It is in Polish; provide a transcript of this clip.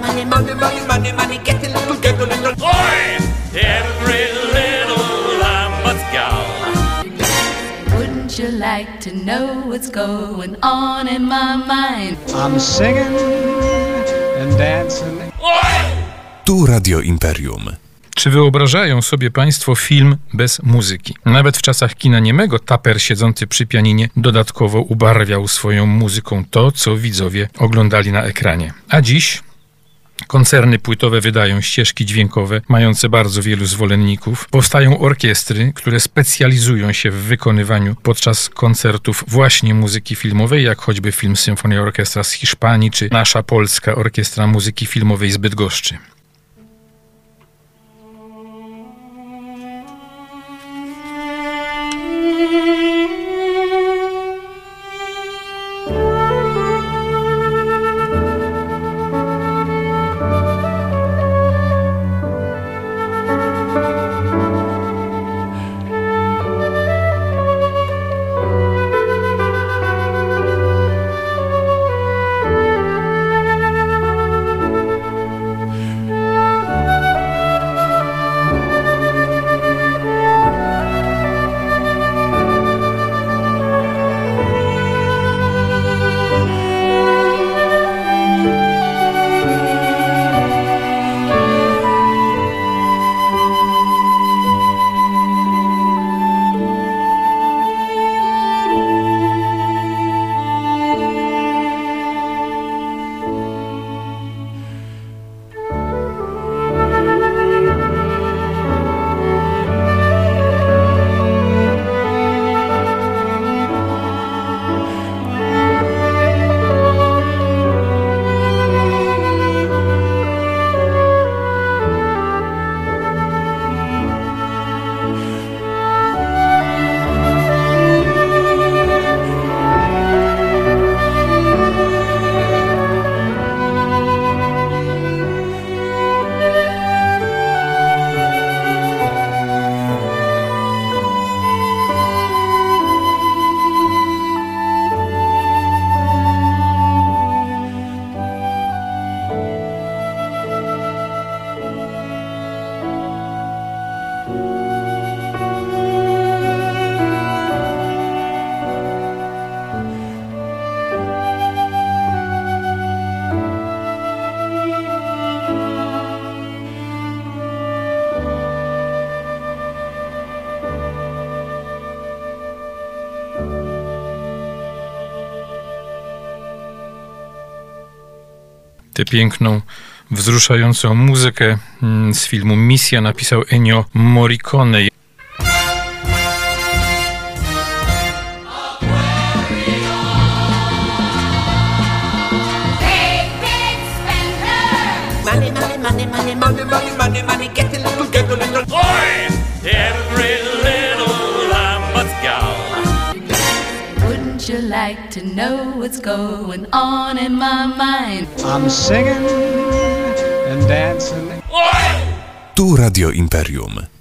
money, money, get a little, get a little. Oi! Every little lamb gal. Wouldn't you like to know what's going on in my mind? I'm singing and dancing. Tu Radio Imperium. Czy wyobrażają sobie Państwo film bez muzyki? Nawet w czasach kina niemego taper siedzący przy pianinie dodatkowo ubarwiał swoją muzyką to, co widzowie oglądali na ekranie. A dziś Koncerny płytowe wydają ścieżki dźwiękowe, mające bardzo wielu zwolenników. Powstają orkiestry, które specjalizują się w wykonywaniu podczas koncertów właśnie muzyki filmowej, jak choćby film Symfonia Orkiestra z Hiszpanii, czy nasza polska Orkiestra Muzyki Filmowej z Bydgoszczy. Tę piękną, wzruszającą muzykę mm, z filmu Misja napisał Ennio Morricone. Money, money, money, money, money, money, money, get a little, get a little. Every like to know what's going on in my mind? I'm singing and dancing. Tu Radio Imperium.